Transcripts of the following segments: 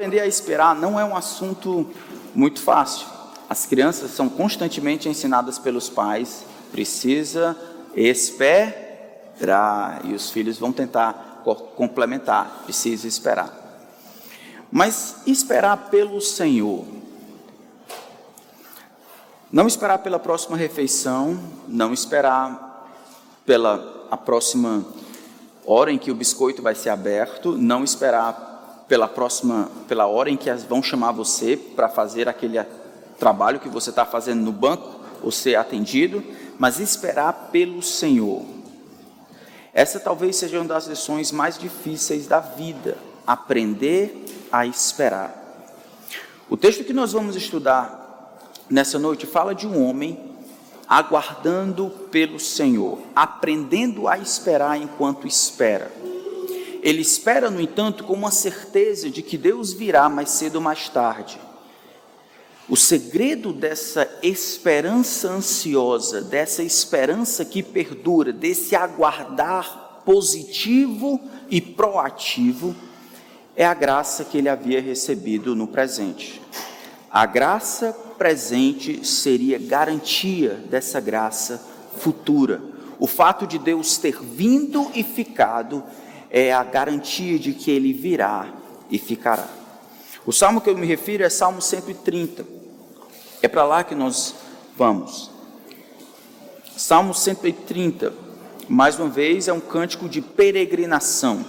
Aprender a esperar não é um assunto muito fácil. As crianças são constantemente ensinadas pelos pais, precisa esperar, e os filhos vão tentar complementar, precisa esperar. Mas esperar pelo Senhor. Não esperar pela próxima refeição, não esperar pela a próxima hora em que o biscoito vai ser aberto, não esperar pela próxima, pela hora em que vão chamar você para fazer aquele trabalho que você está fazendo no banco, ou ser atendido, mas esperar pelo Senhor. Essa talvez seja uma das lições mais difíceis da vida, aprender a esperar. O texto que nós vamos estudar nessa noite fala de um homem aguardando pelo Senhor, aprendendo a esperar enquanto espera. Ele espera, no entanto, com uma certeza de que Deus virá mais cedo ou mais tarde. O segredo dessa esperança ansiosa, dessa esperança que perdura, desse aguardar positivo e proativo, é a graça que ele havia recebido no presente. A graça presente seria garantia dessa graça futura. O fato de Deus ter vindo e ficado é a garantia de que ele virá e ficará. O salmo que eu me refiro é Salmo 130. É para lá que nós vamos. Salmo 130, mais uma vez, é um cântico de peregrinação.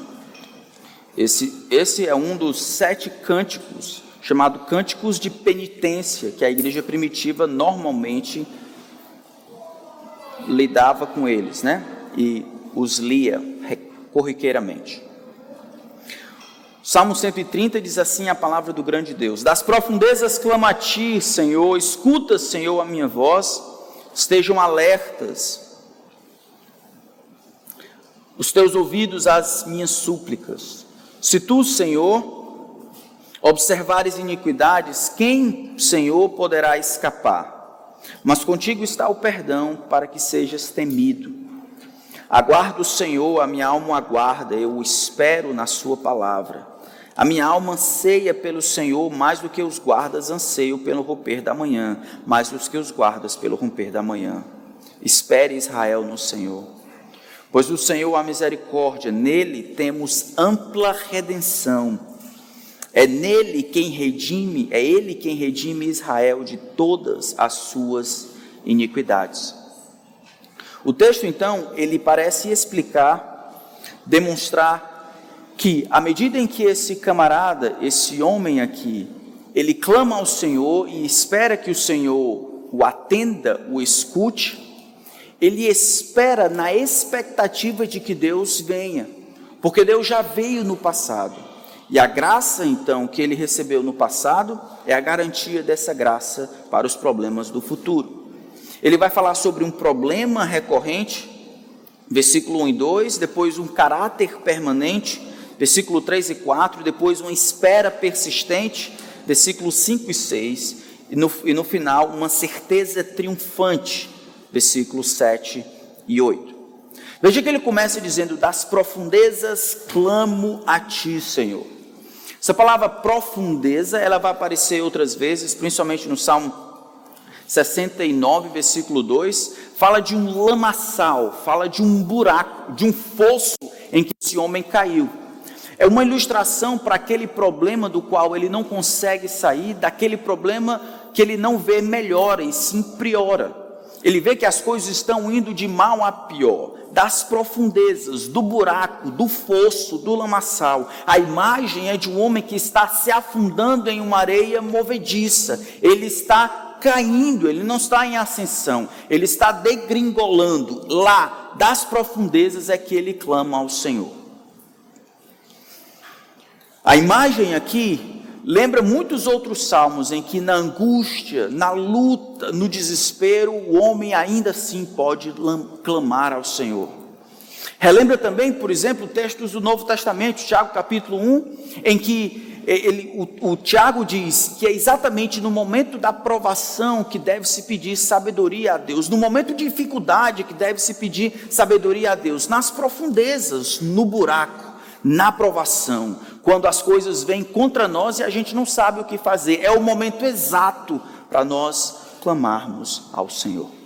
Esse, esse é um dos sete cânticos, chamado Cânticos de Penitência, que a igreja primitiva normalmente lidava com eles, né? E os lia corriqueiramente. Salmo 130 diz assim a palavra do grande Deus: Das profundezas clama a ti, Senhor, escuta, Senhor, a minha voz, estejam alertas os teus ouvidos às minhas súplicas. Se tu, Senhor, observares iniquidades, quem, Senhor, poderá escapar? Mas contigo está o perdão para que sejas temido. Aguardo o Senhor, a minha alma aguarda, eu o espero na Sua palavra. A minha alma anseia pelo Senhor mais do que os guardas anseiam pelo romper da manhã, mais do que os guardas pelo romper da manhã. Espere Israel no Senhor. Pois o Senhor a misericórdia, nele temos ampla redenção. É nele quem redime, é ele quem redime Israel de todas as suas iniquidades. O texto então, ele parece explicar, demonstrar que à medida em que esse camarada, esse homem aqui, ele clama ao Senhor e espera que o Senhor o atenda, o escute, ele espera na expectativa de que Deus venha, porque Deus já veio no passado. E a graça, então, que ele recebeu no passado é a garantia dessa graça para os problemas do futuro. Ele vai falar sobre um problema recorrente, versículo 1 e 2, depois um caráter permanente, versículo 3 e 4, depois uma espera persistente, versículos 5 e 6, e no, e no final uma certeza triunfante, versículos 7 e 8. Veja que ele começa dizendo: Das profundezas clamo a ti, Senhor. Essa palavra profundeza, ela vai aparecer outras vezes, principalmente no Salmo 69, versículo 2, fala de um lamaçal, fala de um buraco, de um fosso em que esse homem caiu. É uma ilustração para aquele problema do qual ele não consegue sair, daquele problema que ele não vê melhora e sim piora. Ele vê que as coisas estão indo de mal a pior, das profundezas, do buraco, do fosso, do lamaçal. A imagem é de um homem que está se afundando em uma areia movediça. Ele está caindo, ele não está em ascensão, ele está degringolando. Lá, das profundezas, é que ele clama ao Senhor. A imagem aqui lembra muitos outros salmos em que na angústia, na luta, no desespero, o homem ainda assim pode clamar ao Senhor. Relembra também, por exemplo, textos do Novo Testamento, Tiago capítulo 1, em que eh, ele, o, o Tiago diz que é exatamente no momento da provação que deve se pedir sabedoria a Deus, no momento de dificuldade que deve se pedir sabedoria a Deus, nas profundezas, no buraco, na provação, quando as coisas vêm contra nós e a gente não sabe o que fazer. É o momento exato para nós clamarmos ao Senhor.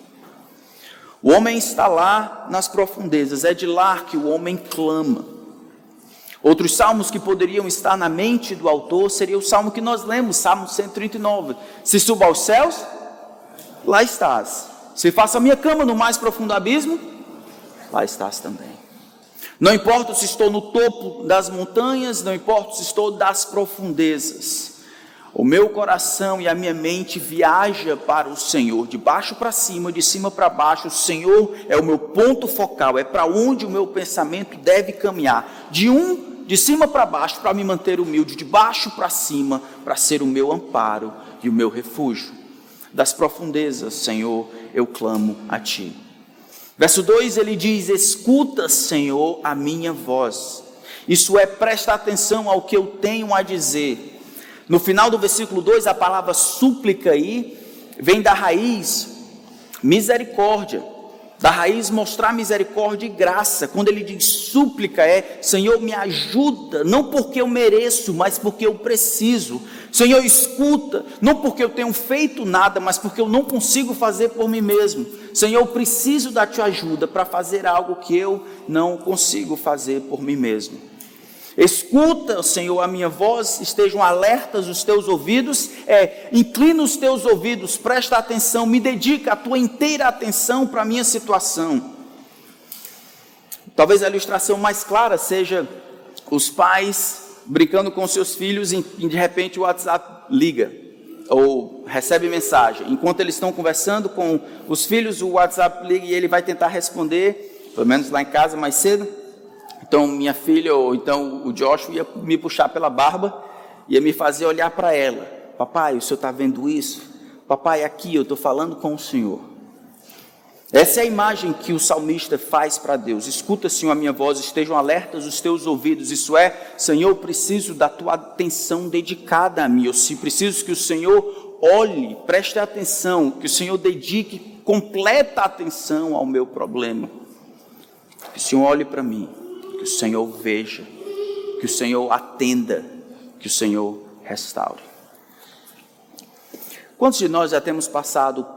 O homem está lá nas profundezas, é de lá que o homem clama. Outros salmos que poderiam estar na mente do autor seria o salmo que nós lemos, Salmo 139. Se suba aos céus, lá estás. Se faça a minha cama no mais profundo abismo, lá estás também. Não importa se estou no topo das montanhas, não importa se estou das profundezas. O meu coração e a minha mente viaja para o Senhor, de baixo para cima, de cima para baixo. O Senhor é o meu ponto focal, é para onde o meu pensamento deve caminhar. De um, de cima para baixo, para me manter humilde, de baixo para cima, para ser o meu amparo e o meu refúgio. Das profundezas, Senhor, eu clamo a ti. Verso 2 ele diz: Escuta, Senhor, a minha voz. Isso é, presta atenção ao que eu tenho a dizer no final do versículo 2, a palavra súplica aí vem da raiz misericórdia, da raiz mostrar misericórdia e graça. Quando ele diz súplica, é Senhor, me ajuda, não porque eu mereço, mas porque eu preciso. Senhor, escuta, não porque eu tenho feito nada, mas porque eu não consigo fazer por mim mesmo. Senhor, eu preciso da tua ajuda para fazer algo que eu não consigo fazer por mim mesmo. Escuta, Senhor, a minha voz, estejam alertas os teus ouvidos, é, inclina os teus ouvidos, presta atenção, me dedica a tua inteira atenção para a minha situação. Talvez a ilustração mais clara seja os pais brincando com seus filhos e de repente o WhatsApp liga ou recebe mensagem. Enquanto eles estão conversando com os filhos, o WhatsApp liga e ele vai tentar responder, pelo menos lá em casa mais cedo então, minha filha, ou então o Joshua, ia me puxar pela barba, ia me fazer olhar para ela. Papai, o senhor está vendo isso? Papai, aqui eu estou falando com o senhor. Essa é a imagem que o salmista faz para Deus. Escuta, Senhor, a minha voz, estejam alertas os teus ouvidos. Isso é, Senhor, eu preciso da tua atenção dedicada a mim. Eu preciso que o Senhor olhe, preste atenção, que o Senhor dedique completa atenção ao meu problema. Que o Senhor olhe para mim o Senhor veja, que o Senhor atenda, que o Senhor restaure. Quantos de nós já temos passado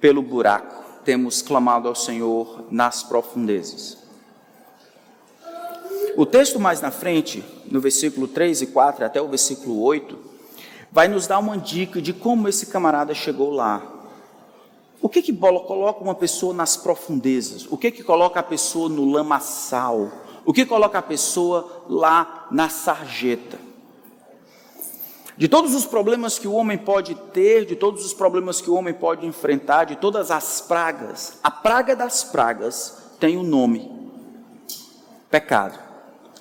pelo buraco, temos clamado ao Senhor nas profundezas? O texto mais na frente, no versículo 3 e 4 até o versículo 8, vai nos dar uma dica de como esse camarada chegou lá. O que que coloca uma pessoa nas profundezas? O que que coloca a pessoa no lamaçal? O que coloca a pessoa lá na sarjeta? De todos os problemas que o homem pode ter, de todos os problemas que o homem pode enfrentar, de todas as pragas, a praga das pragas tem um nome: pecado.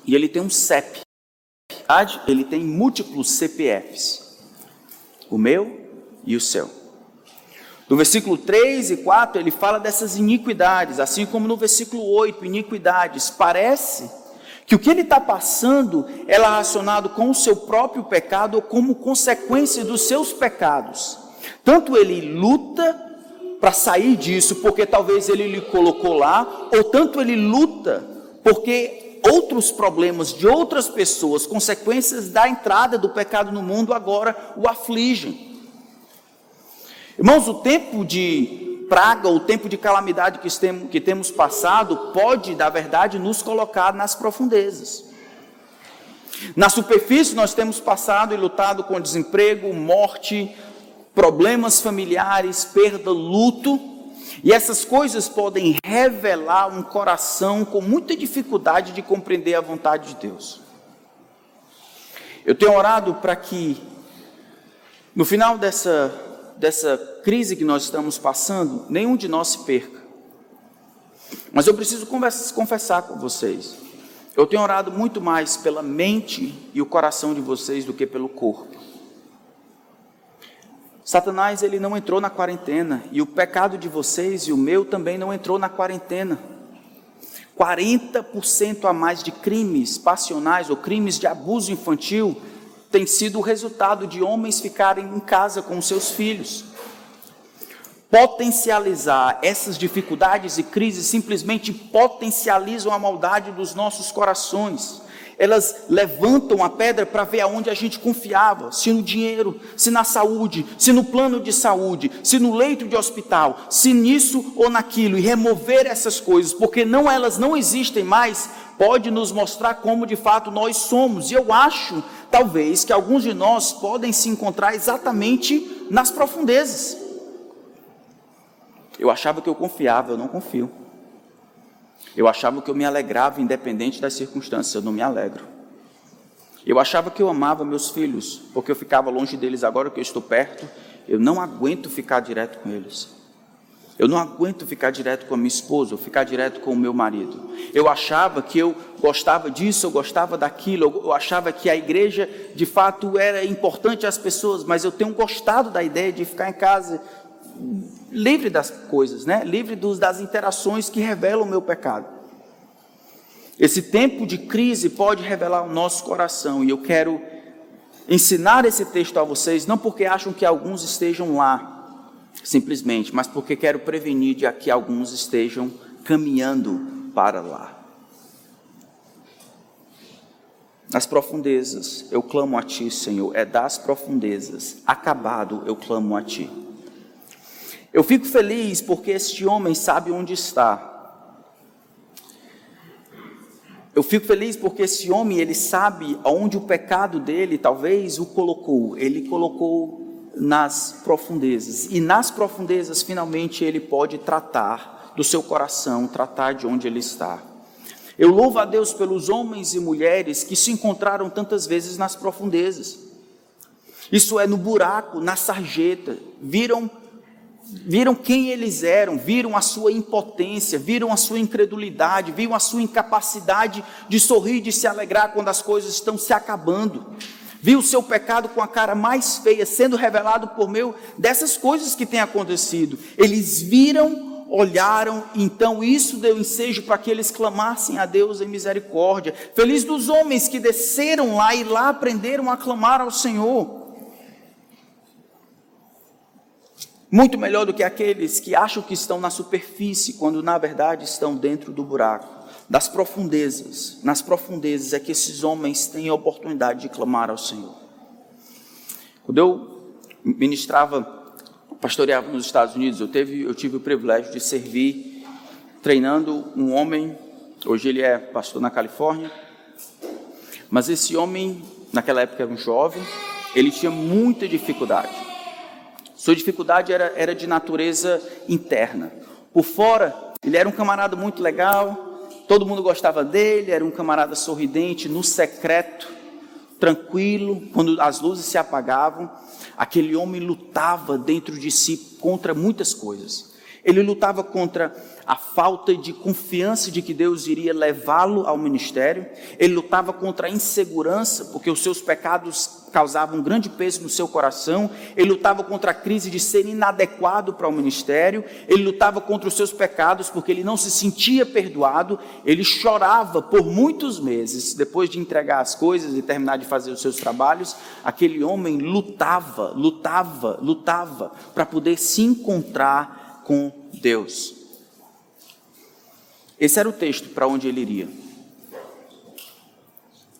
E ele tem um CEP. Ele tem múltiplos CPFs. O meu e o seu. No versículo 3 e 4, ele fala dessas iniquidades, assim como no versículo 8, iniquidades. Parece que o que ele está passando é relacionado com o seu próprio pecado ou como consequência dos seus pecados. Tanto ele luta para sair disso, porque talvez ele lhe colocou lá, ou tanto ele luta porque outros problemas de outras pessoas, consequências da entrada do pecado no mundo, agora o afligem. Irmãos, o tempo de praga, o tempo de calamidade que temos passado, pode, na verdade, nos colocar nas profundezas. Na superfície, nós temos passado e lutado com desemprego, morte, problemas familiares, perda, luto, e essas coisas podem revelar um coração com muita dificuldade de compreender a vontade de Deus. Eu tenho orado para que, no final dessa dessa crise que nós estamos passando, nenhum de nós se perca. Mas eu preciso confessar com vocês. Eu tenho orado muito mais pela mente e o coração de vocês do que pelo corpo. Satanás ele não entrou na quarentena e o pecado de vocês e o meu também não entrou na quarentena. 40% a mais de crimes passionais ou crimes de abuso infantil tem sido o resultado de homens ficarem em casa com seus filhos. Potencializar essas dificuldades e crises simplesmente potencializam a maldade dos nossos corações. elas levantam a pedra para ver aonde a gente confiava, se no dinheiro, se na saúde, se no plano de saúde, se no leito de hospital, se nisso ou naquilo, e remover essas coisas, porque não elas não existem mais, pode nos mostrar como de fato nós somos. E eu acho, talvez, que alguns de nós podem se encontrar exatamente nas profundezas. Eu achava que eu confiava, eu não confio. Eu achava que eu me alegrava independente das circunstâncias, eu não me alegro. Eu achava que eu amava meus filhos, porque eu ficava longe deles agora que eu estou perto, eu não aguento ficar direto com eles. Eu não aguento ficar direto com a minha esposa, ou ficar direto com o meu marido. Eu achava que eu gostava disso, eu gostava daquilo, eu achava que a igreja de fato era importante às pessoas, mas eu tenho gostado da ideia de ficar em casa livre das coisas, né? livre dos, das interações que revelam o meu pecado. Esse tempo de crise pode revelar o nosso coração, e eu quero ensinar esse texto a vocês, não porque acham que alguns estejam lá, simplesmente, mas porque quero prevenir de que alguns estejam caminhando para lá. Nas profundezas eu clamo a Ti, Senhor, é das profundezas, acabado eu clamo a Ti. Eu fico feliz porque este homem sabe onde está. Eu fico feliz porque esse homem, ele sabe aonde o pecado dele talvez o colocou. Ele colocou nas profundezas. E nas profundezas, finalmente, ele pode tratar do seu coração, tratar de onde ele está. Eu louvo a Deus pelos homens e mulheres que se encontraram tantas vezes nas profundezas. Isso é no buraco, na sarjeta, viram viram quem eles eram, viram a sua impotência, viram a sua incredulidade, viram a sua incapacidade de sorrir, de se alegrar quando as coisas estão se acabando. Viu o seu pecado com a cara mais feia sendo revelado por meio dessas coisas que têm acontecido. Eles viram, olharam, então isso deu ensejo para que eles clamassem a Deus em misericórdia. Feliz dos homens que desceram lá e lá aprenderam a clamar ao Senhor. Muito melhor do que aqueles que acham que estão na superfície, quando na verdade estão dentro do buraco, das profundezas. Nas profundezas é que esses homens têm a oportunidade de clamar ao Senhor. Quando eu ministrava, pastoreava nos Estados Unidos, eu, teve, eu tive o privilégio de servir treinando um homem, hoje ele é pastor na Califórnia, mas esse homem, naquela época era um jovem, ele tinha muita dificuldade sua dificuldade era, era de natureza interna. Por fora, ele era um camarada muito legal, todo mundo gostava dele, era um camarada sorridente, no secreto, tranquilo, quando as luzes se apagavam, aquele homem lutava dentro de si contra muitas coisas. Ele lutava contra a falta de confiança de que Deus iria levá-lo ao ministério, ele lutava contra a insegurança, porque os seus pecados causavam um grande peso no seu coração, ele lutava contra a crise de ser inadequado para o ministério, ele lutava contra os seus pecados porque ele não se sentia perdoado, ele chorava por muitos meses, depois de entregar as coisas e terminar de fazer os seus trabalhos, aquele homem lutava, lutava, lutava para poder se encontrar com Deus. Esse era o texto para onde ele iria.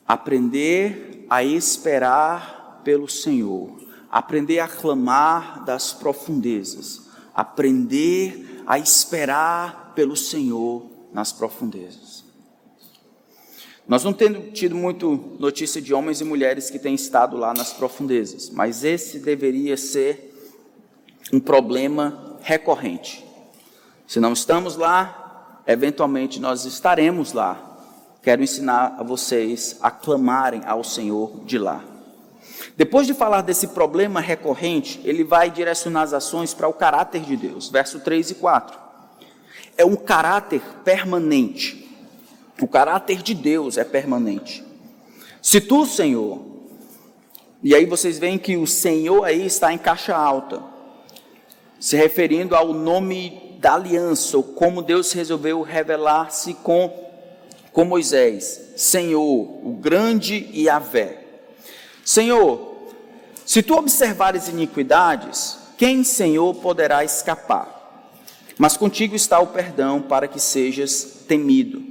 Aprender a esperar pelo Senhor, aprender a clamar das profundezas, aprender a esperar pelo Senhor nas profundezas. Nós não temos tido muito notícia de homens e mulheres que têm estado lá nas profundezas, mas esse deveria ser um problema recorrente. Se não estamos lá, eventualmente nós estaremos lá. Quero ensinar a vocês a clamarem ao Senhor de lá. Depois de falar desse problema recorrente, ele vai direcionar as ações para o caráter de Deus, verso 3 e 4. É um caráter permanente. O caráter de Deus é permanente. Se tu, Senhor, e aí vocês veem que o Senhor aí está em caixa alta, se referindo ao nome da aliança, ou como Deus resolveu revelar-se com, com Moisés, Senhor, o grande Yahvé. Senhor, se tu observares iniquidades, quem, Senhor, poderá escapar? Mas contigo está o perdão para que sejas temido.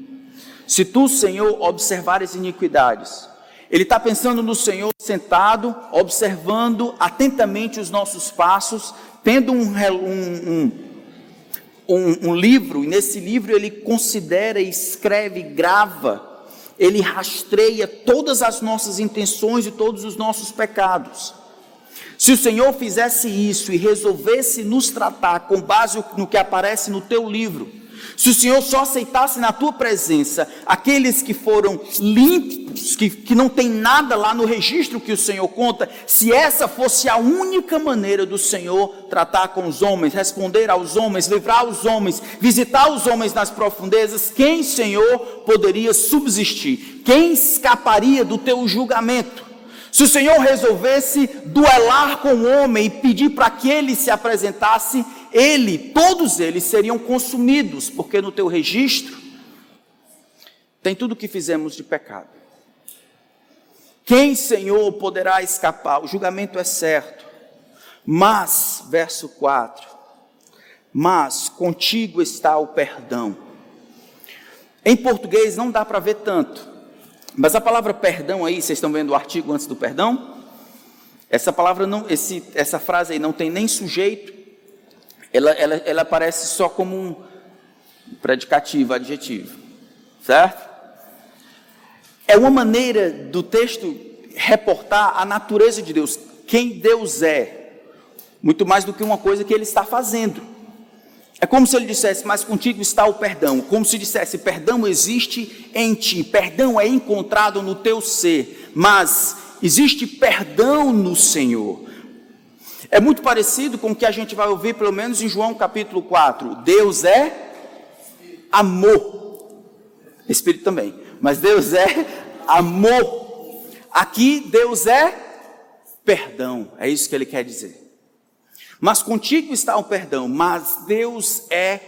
Se tu, Senhor, observares iniquidades. Ele está pensando no Senhor sentado, observando atentamente os nossos passos, tendo um, um, um, um livro, e nesse livro ele considera, escreve, grava, ele rastreia todas as nossas intenções e todos os nossos pecados. Se o Senhor fizesse isso e resolvesse nos tratar com base no que aparece no teu livro, se o Senhor só aceitasse na tua presença aqueles que foram limpos, que, que não tem nada lá no registro que o Senhor conta, se essa fosse a única maneira do Senhor tratar com os homens, responder aos homens, livrar os homens, visitar os homens nas profundezas, quem, Senhor, poderia subsistir? Quem escaparia do teu julgamento? Se o Senhor resolvesse duelar com o homem e pedir para que ele se apresentasse, ele, todos eles seriam consumidos, porque no teu registro tem tudo o que fizemos de pecado. Quem, Senhor, poderá escapar? O julgamento é certo. Mas, verso 4, mas contigo está o perdão. Em português não dá para ver tanto, mas a palavra perdão aí, vocês estão vendo o artigo antes do perdão? Essa palavra não, esse, essa frase aí não tem nem sujeito, ela, ela, ela aparece só como um predicativo, adjetivo, certo? É uma maneira do texto reportar a natureza de Deus, quem Deus é, muito mais do que uma coisa que Ele está fazendo. É como se ele dissesse, mas contigo está o perdão. Como se dissesse, perdão existe em ti, perdão é encontrado no teu ser, mas existe perdão no Senhor. É muito parecido com o que a gente vai ouvir, pelo menos em João capítulo 4. Deus é amor. Espírito também. Mas Deus é amor. Aqui, Deus é perdão. É isso que ele quer dizer. Mas contigo está o perdão, mas Deus é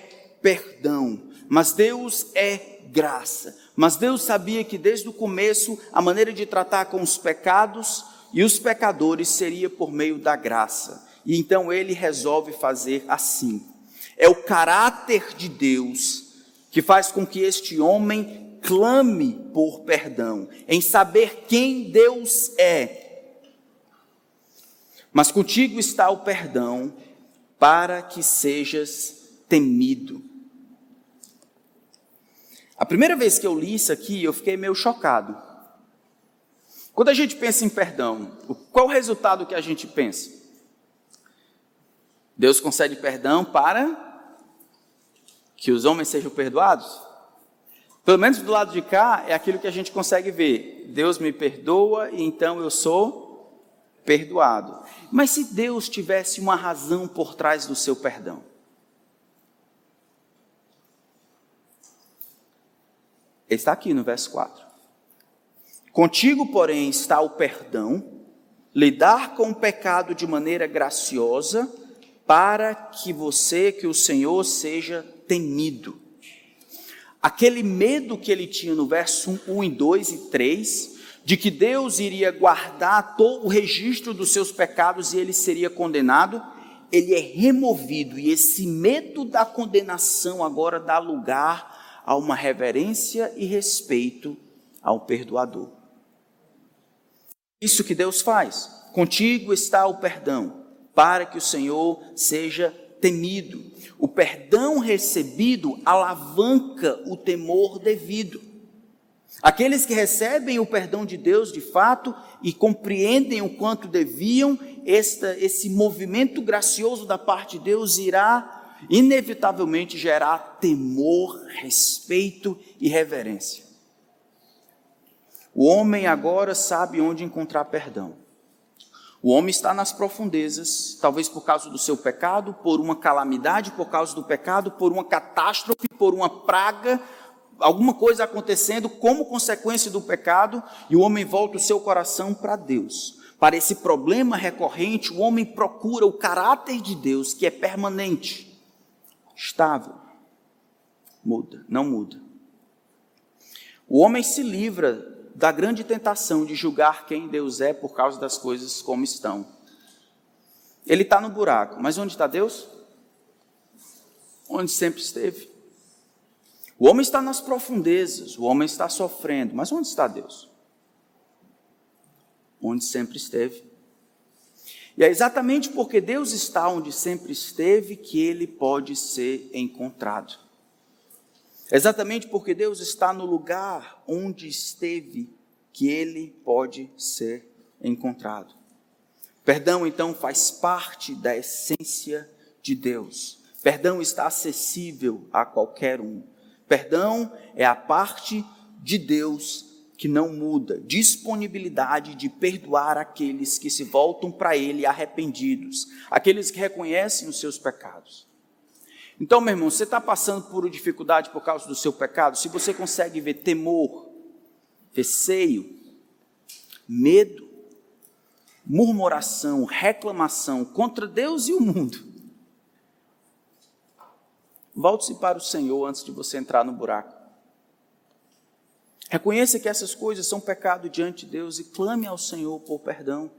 perdão, mas Deus é graça. Mas Deus sabia que desde o começo a maneira de tratar com os pecados e os pecadores seria por meio da graça. E então ele resolve fazer assim. É o caráter de Deus que faz com que este homem clame por perdão, em saber quem Deus é mas contigo está o perdão para que sejas temido. A primeira vez que eu li isso aqui, eu fiquei meio chocado. Quando a gente pensa em perdão, qual o resultado que a gente pensa? Deus concede perdão para que os homens sejam perdoados? Pelo menos do lado de cá é aquilo que a gente consegue ver. Deus me perdoa e então eu sou perdoado. Mas se Deus tivesse uma razão por trás do seu perdão? Está aqui no verso 4. Contigo, porém, está o perdão, lidar com o pecado de maneira graciosa, para que você, que o Senhor, seja temido. Aquele medo que ele tinha no verso 1 e 2 e 3, de que Deus iria guardar todo o registro dos seus pecados e ele seria condenado, ele é removido e esse medo da condenação agora dá lugar a uma reverência e respeito ao perdoador. Isso que Deus faz. Contigo está o perdão, para que o Senhor seja temido. O perdão recebido alavanca o temor devido. Aqueles que recebem o perdão de Deus de fato e compreendem o quanto deviam, esta, esse movimento gracioso da parte de Deus irá inevitavelmente gerar temor, respeito e reverência. O homem agora sabe onde encontrar perdão. O homem está nas profundezas, talvez por causa do seu pecado, por uma calamidade, por causa do pecado, por uma catástrofe, por uma praga, alguma coisa acontecendo como consequência do pecado e o homem volta o seu coração para Deus. Para esse problema recorrente, o homem procura o caráter de Deus, que é permanente, estável. Muda, não muda. O homem se livra da grande tentação de julgar quem Deus é por causa das coisas como estão. Ele está no buraco, mas onde está Deus? Onde sempre esteve. O homem está nas profundezas, o homem está sofrendo, mas onde está Deus? Onde sempre esteve. E é exatamente porque Deus está onde sempre esteve que ele pode ser encontrado. Exatamente porque Deus está no lugar onde esteve que ele pode ser encontrado. Perdão, então, faz parte da essência de Deus. Perdão está acessível a qualquer um. Perdão é a parte de Deus que não muda, disponibilidade de perdoar aqueles que se voltam para Ele arrependidos, aqueles que reconhecem os seus pecados. Então, meu irmão, você está passando por dificuldade por causa do seu pecado? Se você consegue ver temor, receio, medo, murmuração, reclamação contra Deus e o mundo, volte-se para o Senhor antes de você entrar no buraco. Reconheça que essas coisas são pecado diante de Deus e clame ao Senhor por perdão.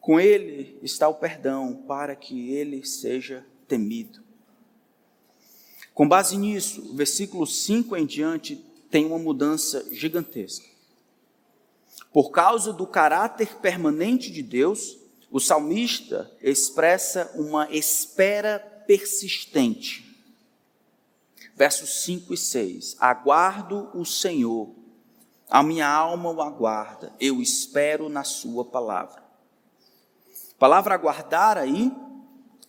Com Ele está o perdão para que Ele seja temido. Com base nisso, o versículo 5 em diante tem uma mudança gigantesca. Por causa do caráter permanente de Deus, o salmista expressa uma espera persistente. Versos 5 e 6: Aguardo o Senhor, a minha alma o aguarda, eu espero na Sua palavra. A palavra aguardar aí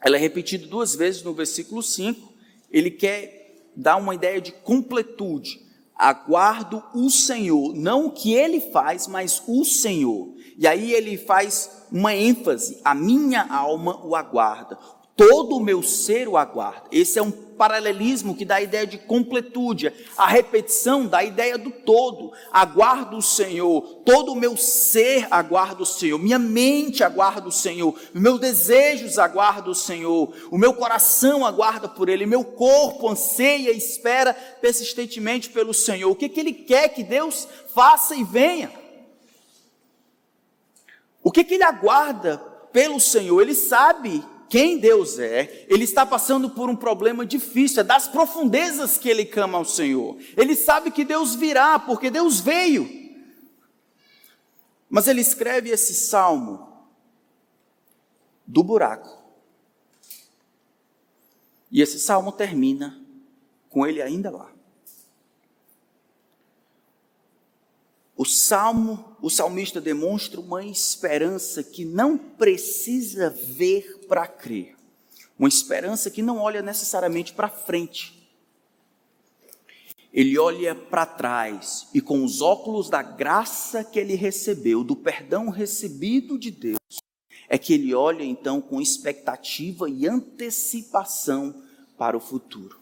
ela é repetida duas vezes no versículo 5. Ele quer dar uma ideia de completude. Aguardo o Senhor, não o que ele faz, mas o Senhor. E aí ele faz uma ênfase: a minha alma o aguarda todo o meu ser o aguarda. Esse é um paralelismo que dá a ideia de completude, a repetição da ideia do todo. Aguardo o Senhor, todo o meu ser aguarda o Senhor, minha mente aguarda o Senhor, meus desejos aguardam o Senhor, o meu coração aguarda por Ele, meu corpo anseia e espera persistentemente pelo Senhor. O que, que Ele quer que Deus faça e venha? O que, que Ele aguarda pelo Senhor? Ele sabe quem Deus é, ele está passando por um problema difícil, é das profundezas que ele clama ao Senhor. Ele sabe que Deus virá, porque Deus veio. Mas ele escreve esse salmo do buraco. E esse salmo termina com ele ainda lá. O salmo, o salmista demonstra uma esperança que não precisa ver para crer. Uma esperança que não olha necessariamente para frente. Ele olha para trás e com os óculos da graça que ele recebeu, do perdão recebido de Deus, é que ele olha então com expectativa e antecipação para o futuro.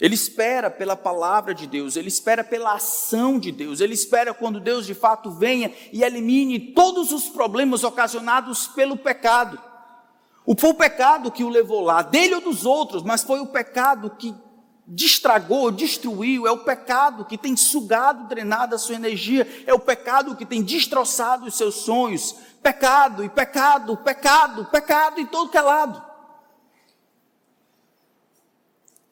Ele espera pela palavra de Deus, ele espera pela ação de Deus, ele espera quando Deus de fato venha e elimine todos os problemas ocasionados pelo pecado. Foi o pecado que o levou lá, dele ou dos outros, mas foi o pecado que destragou, destruiu, é o pecado que tem sugado, drenado a sua energia, é o pecado que tem destroçado os seus sonhos. Pecado e pecado, pecado, pecado em todo que é lado.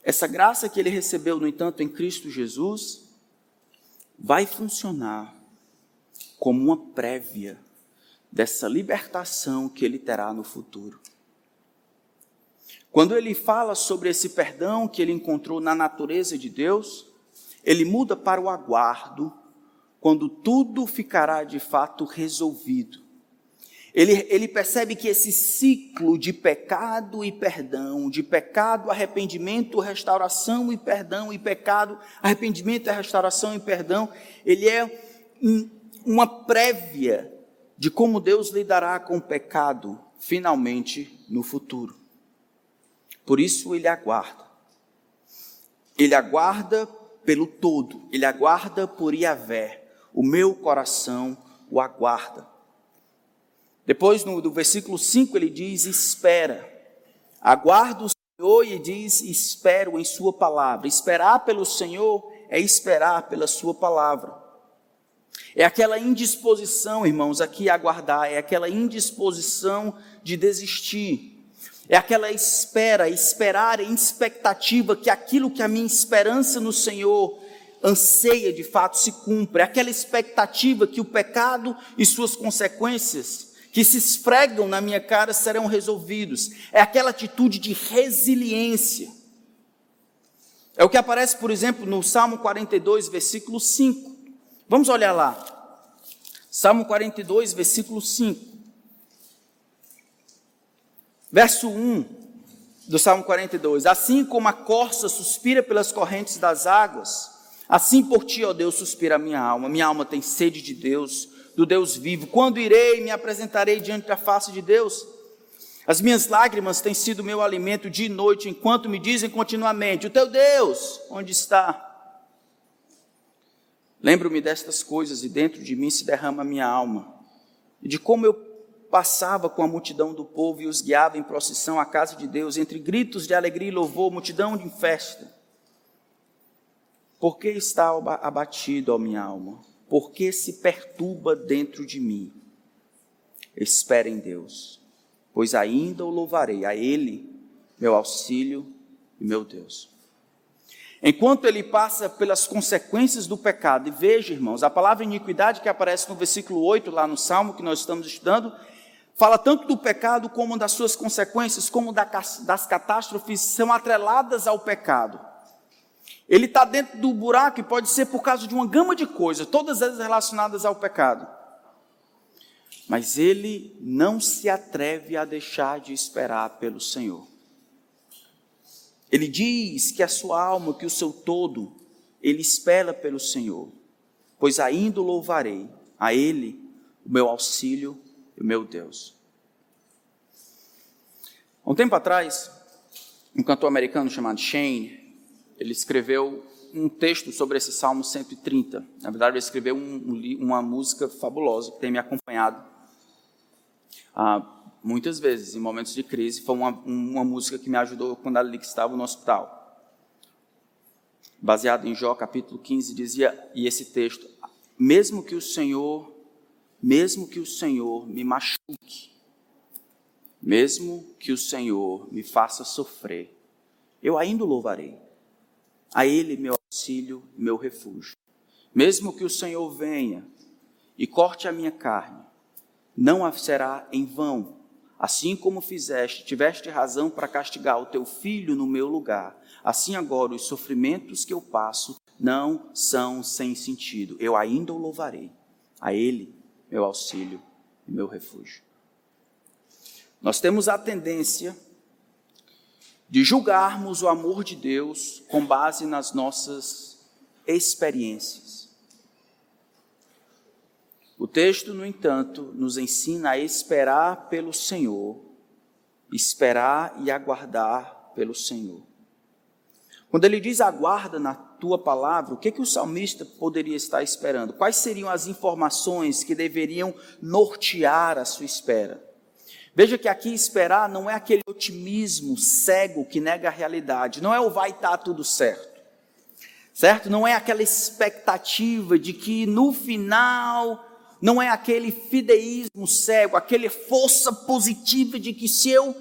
Essa graça que ele recebeu, no entanto, em Cristo Jesus, vai funcionar como uma prévia dessa libertação que ele terá no futuro. Quando ele fala sobre esse perdão que ele encontrou na natureza de Deus, ele muda para o aguardo, quando tudo ficará de fato resolvido. Ele, ele percebe que esse ciclo de pecado e perdão, de pecado, arrependimento, restauração e perdão, e pecado, arrependimento, restauração e perdão, ele é um, uma prévia de como Deus lidará com o pecado finalmente no futuro. Por isso ele aguarda. Ele aguarda pelo todo, ele aguarda por Iavé. O meu coração o aguarda. Depois, no do versículo 5, ele diz: Espera, aguardo o Senhor e diz: Espero em Sua palavra. Esperar pelo Senhor é esperar pela Sua palavra. É aquela indisposição, irmãos, aqui aguardar, é aquela indisposição de desistir. É aquela espera, esperar em expectativa que aquilo que a minha esperança no Senhor anseia de fato se cumpra. É aquela expectativa que o pecado e suas consequências que se esfregam na minha cara serão resolvidos. É aquela atitude de resiliência. É o que aparece, por exemplo, no Salmo 42, versículo 5. Vamos olhar lá. Salmo 42, versículo 5. Verso 1 do Salmo 42: Assim como a corça suspira pelas correntes das águas, assim por ti, ó Deus, suspira a minha alma. Minha alma tem sede de Deus, do Deus vivo. Quando irei, me apresentarei diante da face de Deus. As minhas lágrimas têm sido meu alimento dia e noite, enquanto me dizem continuamente: O teu Deus, onde está? Lembro-me destas coisas e dentro de mim se derrama a minha alma, e de como eu passava com a multidão do povo e os guiava em procissão à casa de Deus, entre gritos de alegria e louvor, multidão de festa. Por que está abatido, ó minha alma? Por que se perturba dentro de mim? Espere em Deus, pois ainda o louvarei, a Ele, meu auxílio e meu Deus. Enquanto ele passa pelas consequências do pecado, e veja, irmãos, a palavra iniquidade que aparece no versículo 8, lá no Salmo que nós estamos estudando, fala tanto do pecado como das suas consequências, como das catástrofes são atreladas ao pecado. Ele está dentro do buraco e pode ser por causa de uma gama de coisas, todas elas relacionadas ao pecado. Mas ele não se atreve a deixar de esperar pelo Senhor. Ele diz que a sua alma, que o seu todo, ele espera pelo Senhor, pois ainda louvarei a Ele, o meu auxílio meu Deus. Um tempo atrás, um cantor americano chamado Shane, ele escreveu um texto sobre esse Salmo 130. Na verdade, ele escreveu um, um, uma música fabulosa que tem me acompanhado ah, muitas vezes em momentos de crise. Foi uma, uma música que me ajudou quando ele estava no hospital. Baseado em Jó capítulo 15, dizia, e esse texto: Mesmo que o Senhor mesmo que o Senhor me machuque, mesmo que o Senhor me faça sofrer, eu ainda o louvarei. A Ele meu auxílio, meu refúgio. Mesmo que o Senhor venha e corte a minha carne, não será em vão. Assim como fizeste, tiveste razão para castigar o teu filho no meu lugar. Assim agora os sofrimentos que eu passo não são sem sentido. Eu ainda o louvarei. A Ele meu auxílio e meu refúgio. Nós temos a tendência de julgarmos o amor de Deus com base nas nossas experiências. O texto, no entanto, nos ensina a esperar pelo Senhor, esperar e aguardar pelo Senhor. Quando ele diz aguarda na tua palavra, o que, que o salmista poderia estar esperando? Quais seriam as informações que deveriam nortear a sua espera? Veja que aqui esperar não é aquele otimismo cego que nega a realidade, não é o vai estar tá tudo certo, certo? Não é aquela expectativa de que no final, não é aquele fideísmo cego, aquele força positiva de que se eu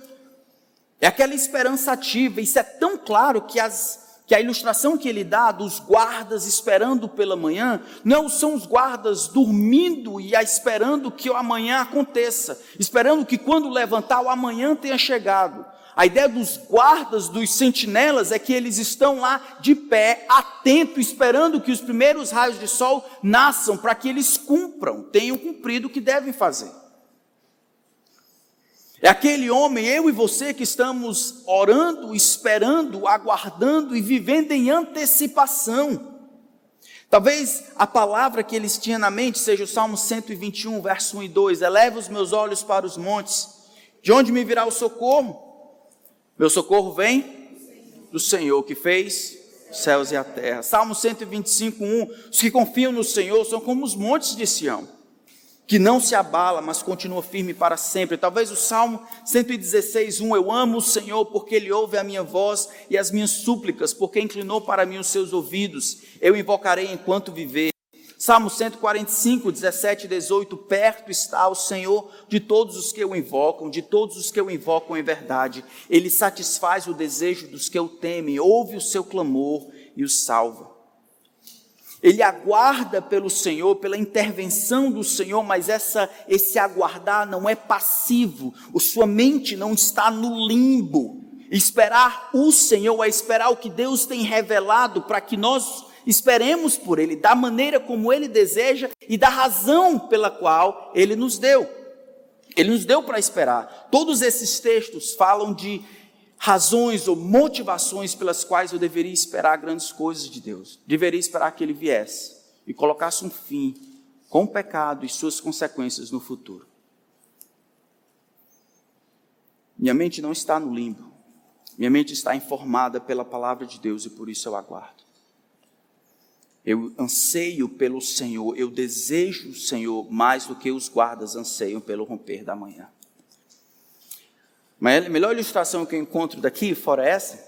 é aquela esperança ativa. Isso é tão claro que, as, que a ilustração que ele dá dos guardas esperando pela manhã, não são os guardas dormindo e esperando que o amanhã aconteça, esperando que quando levantar o amanhã tenha chegado. A ideia dos guardas, dos sentinelas, é que eles estão lá de pé, atento, esperando que os primeiros raios de sol nasçam para que eles cumpram, tenham cumprido o que devem fazer. É aquele homem, eu e você, que estamos orando, esperando, aguardando e vivendo em antecipação. Talvez a palavra que eles tinham na mente seja o Salmo 121, verso 1 e 2: Eleva os meus olhos para os montes, de onde me virá o socorro? Meu socorro vem do Senhor que fez os céus e a terra. Salmo 125, 1: Os que confiam no Senhor são como os montes de Sião que não se abala, mas continua firme para sempre. Talvez o Salmo 116, 1, eu amo o Senhor porque Ele ouve a minha voz e as minhas súplicas, porque inclinou para mim os seus ouvidos. Eu invocarei enquanto viver. Salmo 145, 17 e 18: Perto está o Senhor de todos os que o invocam, de todos os que o invocam em verdade. Ele satisfaz o desejo dos que o temem, ouve o seu clamor e o salva. Ele aguarda pelo Senhor, pela intervenção do Senhor, mas essa, esse aguardar não é passivo, o sua mente não está no limbo. Esperar o Senhor é esperar o que Deus tem revelado para que nós esperemos por Ele, da maneira como Ele deseja e da razão pela qual Ele nos deu. Ele nos deu para esperar. Todos esses textos falam de razões ou motivações pelas quais eu deveria esperar grandes coisas de Deus. Deveria esperar que Ele viesse e colocasse um fim com o pecado e suas consequências no futuro. Minha mente não está no limbo. Minha mente está informada pela palavra de Deus e por isso eu aguardo. Eu anseio pelo Senhor, eu desejo o Senhor mais do que os guardas anseiam pelo romper da manhã. Mas a melhor ilustração que eu encontro daqui, fora essa,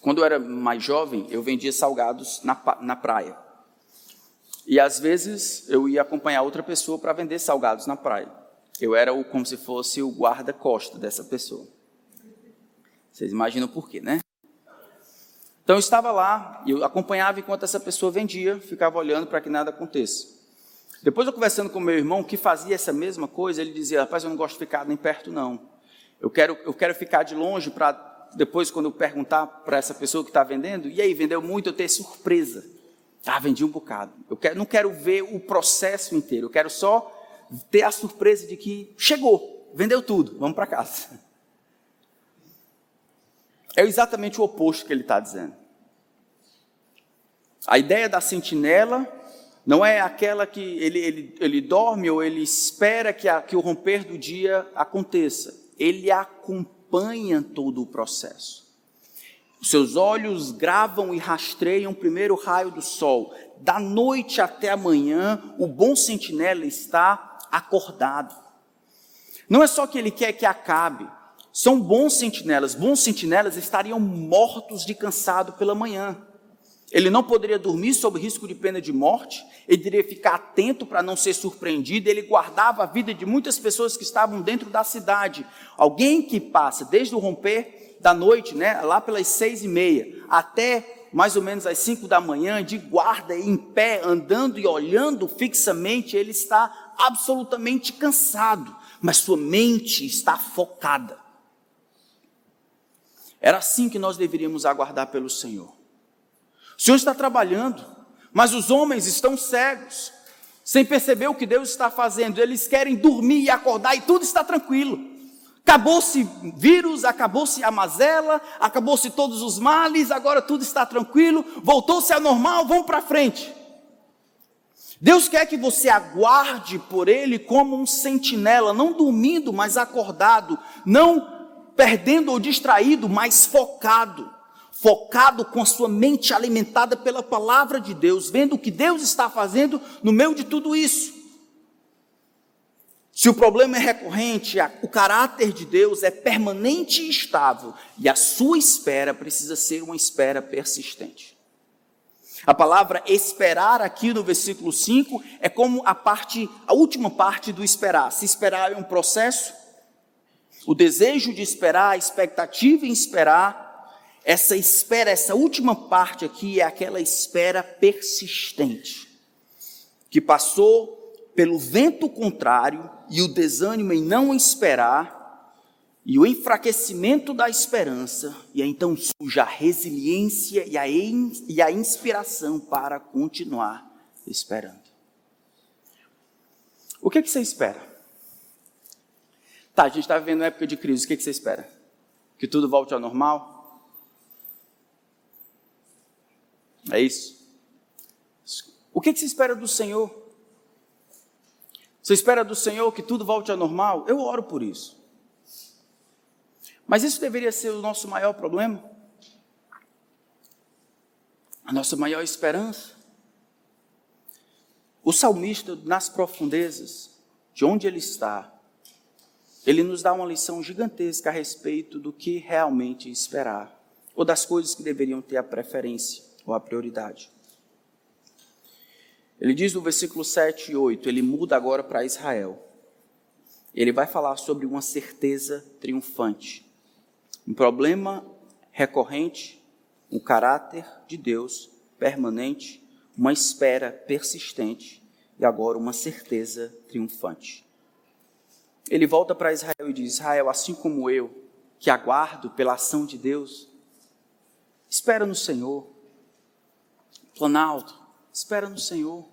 quando eu era mais jovem, eu vendia salgados na, na praia. E às vezes eu ia acompanhar outra pessoa para vender salgados na praia. Eu era o, como se fosse o guarda-costa dessa pessoa. Vocês imaginam por quê, né? Então eu estava lá, eu acompanhava enquanto essa pessoa vendia, ficava olhando para que nada aconteça. Depois eu conversando com meu irmão, que fazia essa mesma coisa, ele dizia: Rapaz, eu não gosto de ficar nem perto, não. Eu quero, eu quero ficar de longe para depois, quando eu perguntar para essa pessoa que está vendendo, e aí, vendeu muito, eu ter surpresa. Ah, vendi um bocado. Eu quero, não quero ver o processo inteiro, eu quero só ter a surpresa de que chegou, vendeu tudo, vamos para casa. É exatamente o oposto que ele está dizendo. A ideia da sentinela não é aquela que ele, ele, ele dorme ou ele espera que, a, que o romper do dia aconteça. Ele acompanha todo o processo. Seus olhos gravam e rastreiam o primeiro raio do sol. Da noite até a manhã, o bom sentinela está acordado. Não é só que ele quer que acabe, são bons sentinelas. Bons sentinelas estariam mortos de cansado pela manhã. Ele não poderia dormir sob risco de pena de morte, ele deveria ficar atento para não ser surpreendido, ele guardava a vida de muitas pessoas que estavam dentro da cidade. Alguém que passa desde o romper da noite, né, lá pelas seis e meia, até mais ou menos às cinco da manhã, de guarda, em pé, andando e olhando fixamente, ele está absolutamente cansado, mas sua mente está focada. Era assim que nós deveríamos aguardar pelo Senhor. O Senhor está trabalhando, mas os homens estão cegos, sem perceber o que Deus está fazendo. Eles querem dormir e acordar e tudo está tranquilo. Acabou-se vírus, acabou-se a mazela, acabou-se todos os males, agora tudo está tranquilo, voltou-se a normal, vamos para frente. Deus quer que você aguarde por Ele como um sentinela, não dormindo, mas acordado, não perdendo ou distraído, mas focado. Focado com a sua mente alimentada pela palavra de Deus, vendo o que Deus está fazendo no meio de tudo isso. Se o problema é recorrente, o caráter de Deus é permanente e estável, e a sua espera precisa ser uma espera persistente. A palavra esperar aqui no versículo 5 é como a parte, a última parte do esperar. Se esperar é um processo, o desejo de esperar, a expectativa em esperar, essa espera, essa última parte aqui é aquela espera persistente, que passou pelo vento contrário e o desânimo em não esperar, e o enfraquecimento da esperança, e então surge a resiliência e a, e a inspiração para continuar esperando. O que, é que você espera? Tá, a gente está vivendo uma época de crise, o que, que você espera? Que tudo volte ao normal? É isso? O que, que você espera do Senhor? Você espera do Senhor que tudo volte ao normal? Eu oro por isso. Mas isso deveria ser o nosso maior problema? A nossa maior esperança? O salmista, nas profundezas, de onde ele está, ele nos dá uma lição gigantesca a respeito do que realmente esperar, ou das coisas que deveriam ter a preferência ou a prioridade. Ele diz no versículo 7 e 8, ele muda agora para Israel. Ele vai falar sobre uma certeza triunfante, um problema recorrente, um caráter de Deus permanente, uma espera persistente e agora uma certeza triunfante. Ele volta para Israel e diz: Israel, assim como eu, que aguardo pela ação de Deus, espera no Senhor. Planalto, espera no Senhor.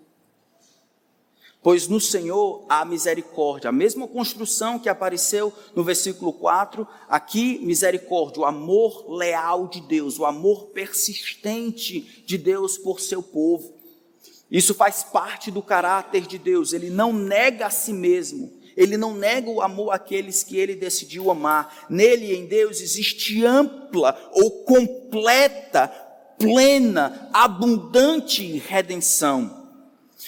Pois no Senhor há misericórdia. A mesma construção que apareceu no versículo 4, aqui misericórdia, o amor leal de Deus, o amor persistente de Deus por seu povo. Isso faz parte do caráter de Deus, ele não nega a si mesmo, ele não nega o amor àqueles que ele decidiu amar. Nele, em Deus, existe ampla ou completa, plena, abundante redenção.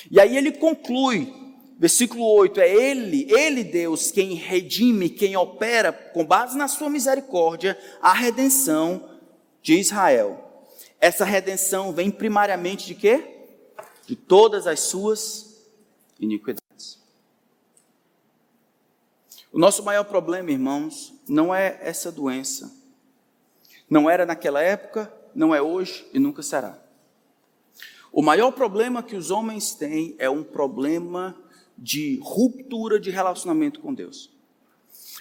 E aí ele conclui, versículo 8: é Ele, Ele, Deus, quem redime, quem opera, com base na Sua misericórdia, a redenção de Israel. Essa redenção vem primariamente de quê? De todas as suas iniquidades. O nosso maior problema, irmãos, não é essa doença. Não era naquela época, não é hoje e nunca será. O maior problema que os homens têm é um problema de ruptura de relacionamento com Deus.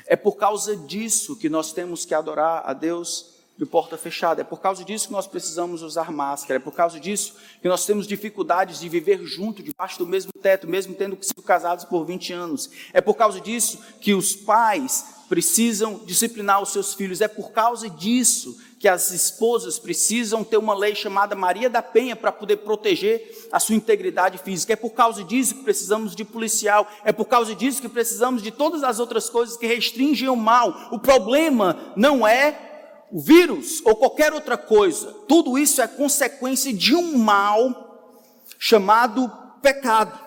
É por causa disso que nós temos que adorar a Deus de porta fechada. É por causa disso que nós precisamos usar máscara. É por causa disso que nós temos dificuldades de viver junto, debaixo do mesmo teto, mesmo tendo sido casados por 20 anos. É por causa disso que os pais precisam disciplinar os seus filhos. É por causa disso que as esposas precisam ter uma lei chamada Maria da Penha para poder proteger a sua integridade física. É por causa disso que precisamos de policial. É por causa disso que precisamos de todas as outras coisas que restringem o mal. O problema não é o vírus ou qualquer outra coisa, tudo isso é consequência de um mal chamado pecado.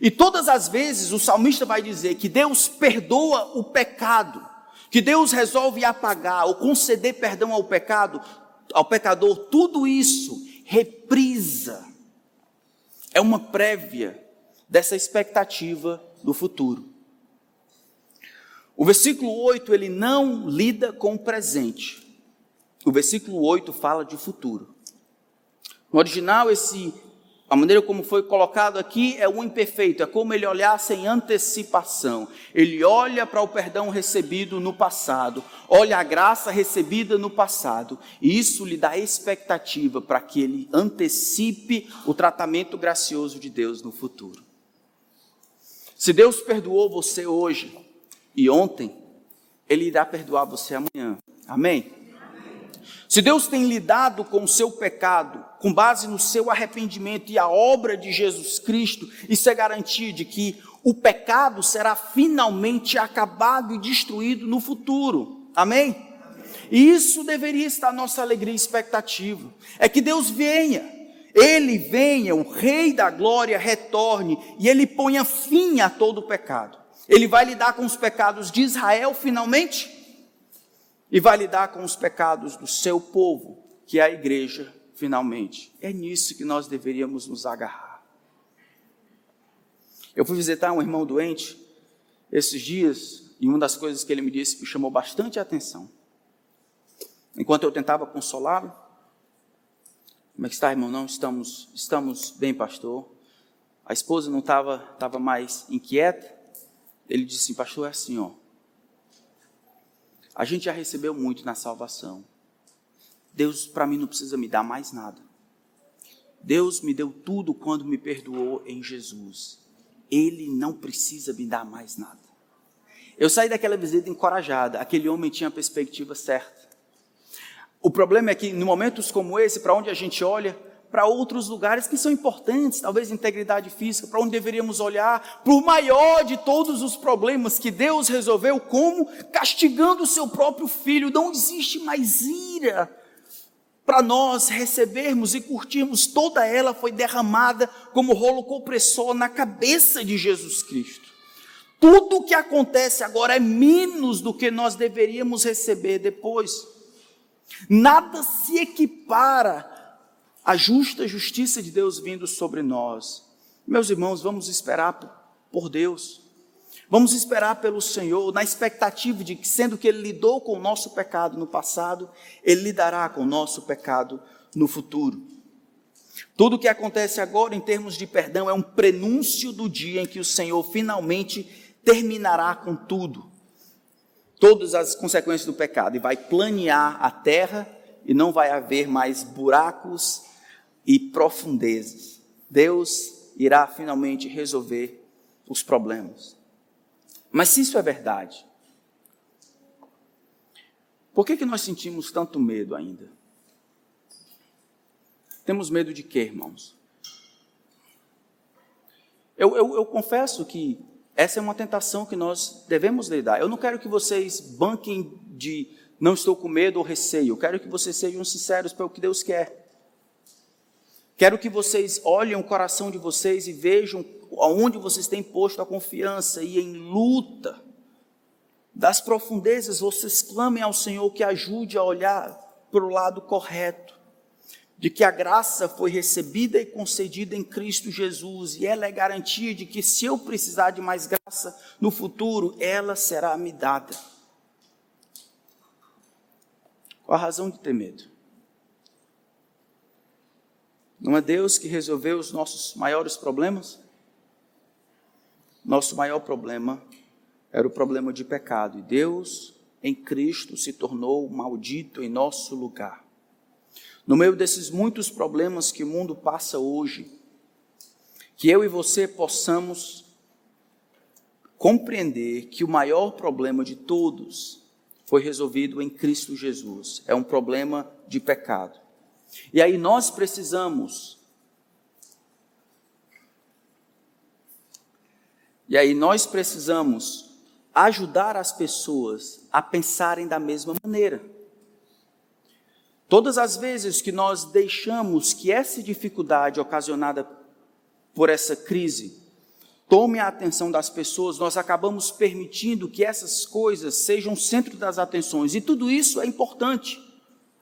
E todas as vezes o salmista vai dizer que Deus perdoa o pecado, que Deus resolve apagar ou conceder perdão ao pecado, ao pecador, tudo isso reprisa. É uma prévia dessa expectativa do futuro. O versículo 8, ele não lida com o presente. O versículo 8 fala de futuro. No original, esse, a maneira como foi colocado aqui é o imperfeito, é como ele olhar sem antecipação. Ele olha para o perdão recebido no passado, olha a graça recebida no passado, e isso lhe dá expectativa para que ele antecipe o tratamento gracioso de Deus no futuro. Se Deus perdoou você hoje, e ontem, Ele irá perdoar você amanhã. Amém? Se Deus tem lidado com o seu pecado, com base no seu arrependimento e a obra de Jesus Cristo, isso é garantia de que o pecado será finalmente acabado e destruído no futuro. Amém? E isso deveria estar nossa alegria e expectativa. É que Deus venha, Ele venha, o Rei da Glória retorne e Ele ponha fim a todo o pecado. Ele vai lidar com os pecados de Israel finalmente e vai lidar com os pecados do seu povo, que é a igreja, finalmente. É nisso que nós deveríamos nos agarrar. Eu fui visitar um irmão doente esses dias e uma das coisas que ele me disse me chamou bastante atenção. Enquanto eu tentava consolá-lo, como é que está, irmão? Não, estamos, estamos bem, pastor. A esposa não estava, estava mais inquieta. Ele disse assim, pastor, é assim, ó. A gente já recebeu muito na salvação. Deus, para mim, não precisa me dar mais nada. Deus me deu tudo quando me perdoou em Jesus. Ele não precisa me dar mais nada. Eu saí daquela visita encorajada. Aquele homem tinha a perspectiva certa. O problema é que, em momentos como esse, para onde a gente olha, para outros lugares que são importantes, talvez integridade física, para onde deveríamos olhar, para o maior de todos os problemas que Deus resolveu, como castigando o seu próprio filho. Não existe mais ira para nós recebermos e curtirmos, toda ela foi derramada como rolo compressor na cabeça de Jesus Cristo. Tudo o que acontece agora é menos do que nós deveríamos receber depois. Nada se equipara a justa justiça de Deus vindo sobre nós. Meus irmãos, vamos esperar por Deus. Vamos esperar pelo Senhor, na expectativa de que, sendo que Ele lidou com o nosso pecado no passado, Ele lidará com o nosso pecado no futuro. Tudo o que acontece agora em termos de perdão é um prenúncio do dia em que o Senhor finalmente terminará com tudo, todas as consequências do pecado, e vai planear a terra, e não vai haver mais buracos e profundezas. Deus irá finalmente resolver os problemas. Mas se isso é verdade, por que, que nós sentimos tanto medo ainda? Temos medo de quê, irmãos? Eu, eu, eu, confesso que essa é uma tentação que nós devemos lidar. Eu não quero que vocês banquem de não estou com medo ou receio. Eu quero que vocês sejam sinceros para o que Deus quer. Quero que vocês olhem o coração de vocês e vejam aonde vocês têm posto a confiança e em luta das profundezas vocês clamem ao Senhor que ajude a olhar para o lado correto, de que a graça foi recebida e concedida em Cristo Jesus, e ela é garantia de que se eu precisar de mais graça no futuro, ela será me dada. Qual a razão de ter medo? Não é Deus que resolveu os nossos maiores problemas? Nosso maior problema era o problema de pecado, e Deus, em Cristo, se tornou maldito em nosso lugar. No meio desses muitos problemas que o mundo passa hoje, que eu e você possamos compreender que o maior problema de todos foi resolvido em Cristo Jesus. É um problema de pecado. E aí nós precisamos E aí nós precisamos ajudar as pessoas a pensarem da mesma maneira. Todas as vezes que nós deixamos que essa dificuldade ocasionada por essa crise tome a atenção das pessoas, nós acabamos permitindo que essas coisas sejam centro das atenções. E tudo isso é importante.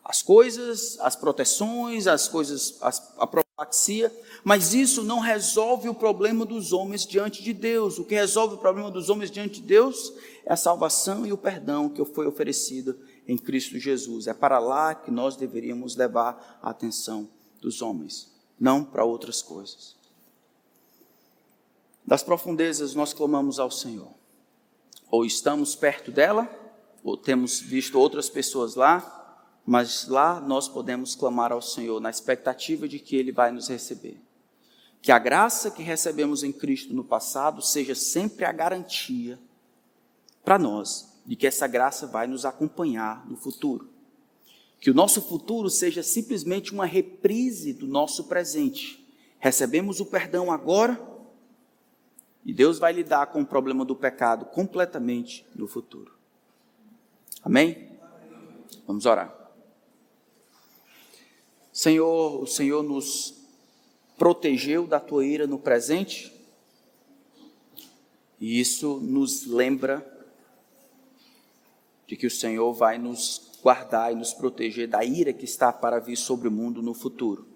As coisas, as proteções, as coisas, a profilaxia, mas isso não resolve o problema dos homens diante de Deus. O que resolve o problema dos homens diante de Deus é a salvação e o perdão que foi oferecido em Cristo Jesus. É para lá que nós deveríamos levar a atenção dos homens, não para outras coisas. Das profundezas nós clamamos ao Senhor. Ou estamos perto dela, ou temos visto outras pessoas lá, mas lá nós podemos clamar ao Senhor na expectativa de que Ele vai nos receber. Que a graça que recebemos em Cristo no passado seja sempre a garantia para nós de que essa graça vai nos acompanhar no futuro. Que o nosso futuro seja simplesmente uma reprise do nosso presente. Recebemos o perdão agora e Deus vai lidar com o problema do pecado completamente no futuro. Amém? Vamos orar. Senhor, o Senhor nos protegeu da tua ira no presente, e isso nos lembra de que o Senhor vai nos guardar e nos proteger da ira que está para vir sobre o mundo no futuro.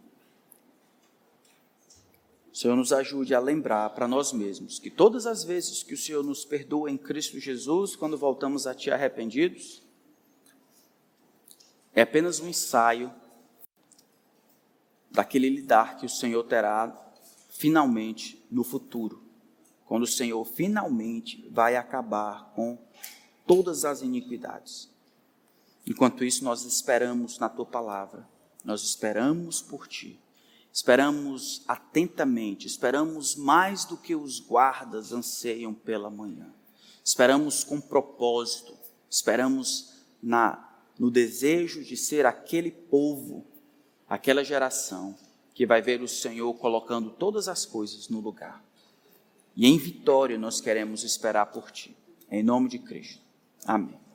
O Senhor nos ajude a lembrar para nós mesmos que todas as vezes que o Senhor nos perdoa em Cristo Jesus, quando voltamos a Ti arrependidos, é apenas um ensaio daquele lidar que o Senhor terá finalmente no futuro, quando o Senhor finalmente vai acabar com todas as iniquidades. Enquanto isso, nós esperamos na tua palavra, nós esperamos por ti, esperamos atentamente, esperamos mais do que os guardas anseiam pela manhã, esperamos com propósito, esperamos na, no desejo de ser aquele povo aquela geração que vai ver o Senhor colocando todas as coisas no lugar. E em vitória nós queremos esperar por Ti. Em nome de Cristo. Amém.